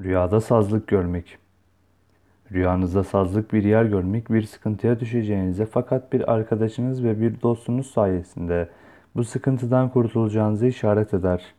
Rüyada sazlık görmek. Rüyanızda sazlık bir yer görmek bir sıkıntıya düşeceğinize fakat bir arkadaşınız ve bir dostunuz sayesinde bu sıkıntıdan kurtulacağınızı işaret eder.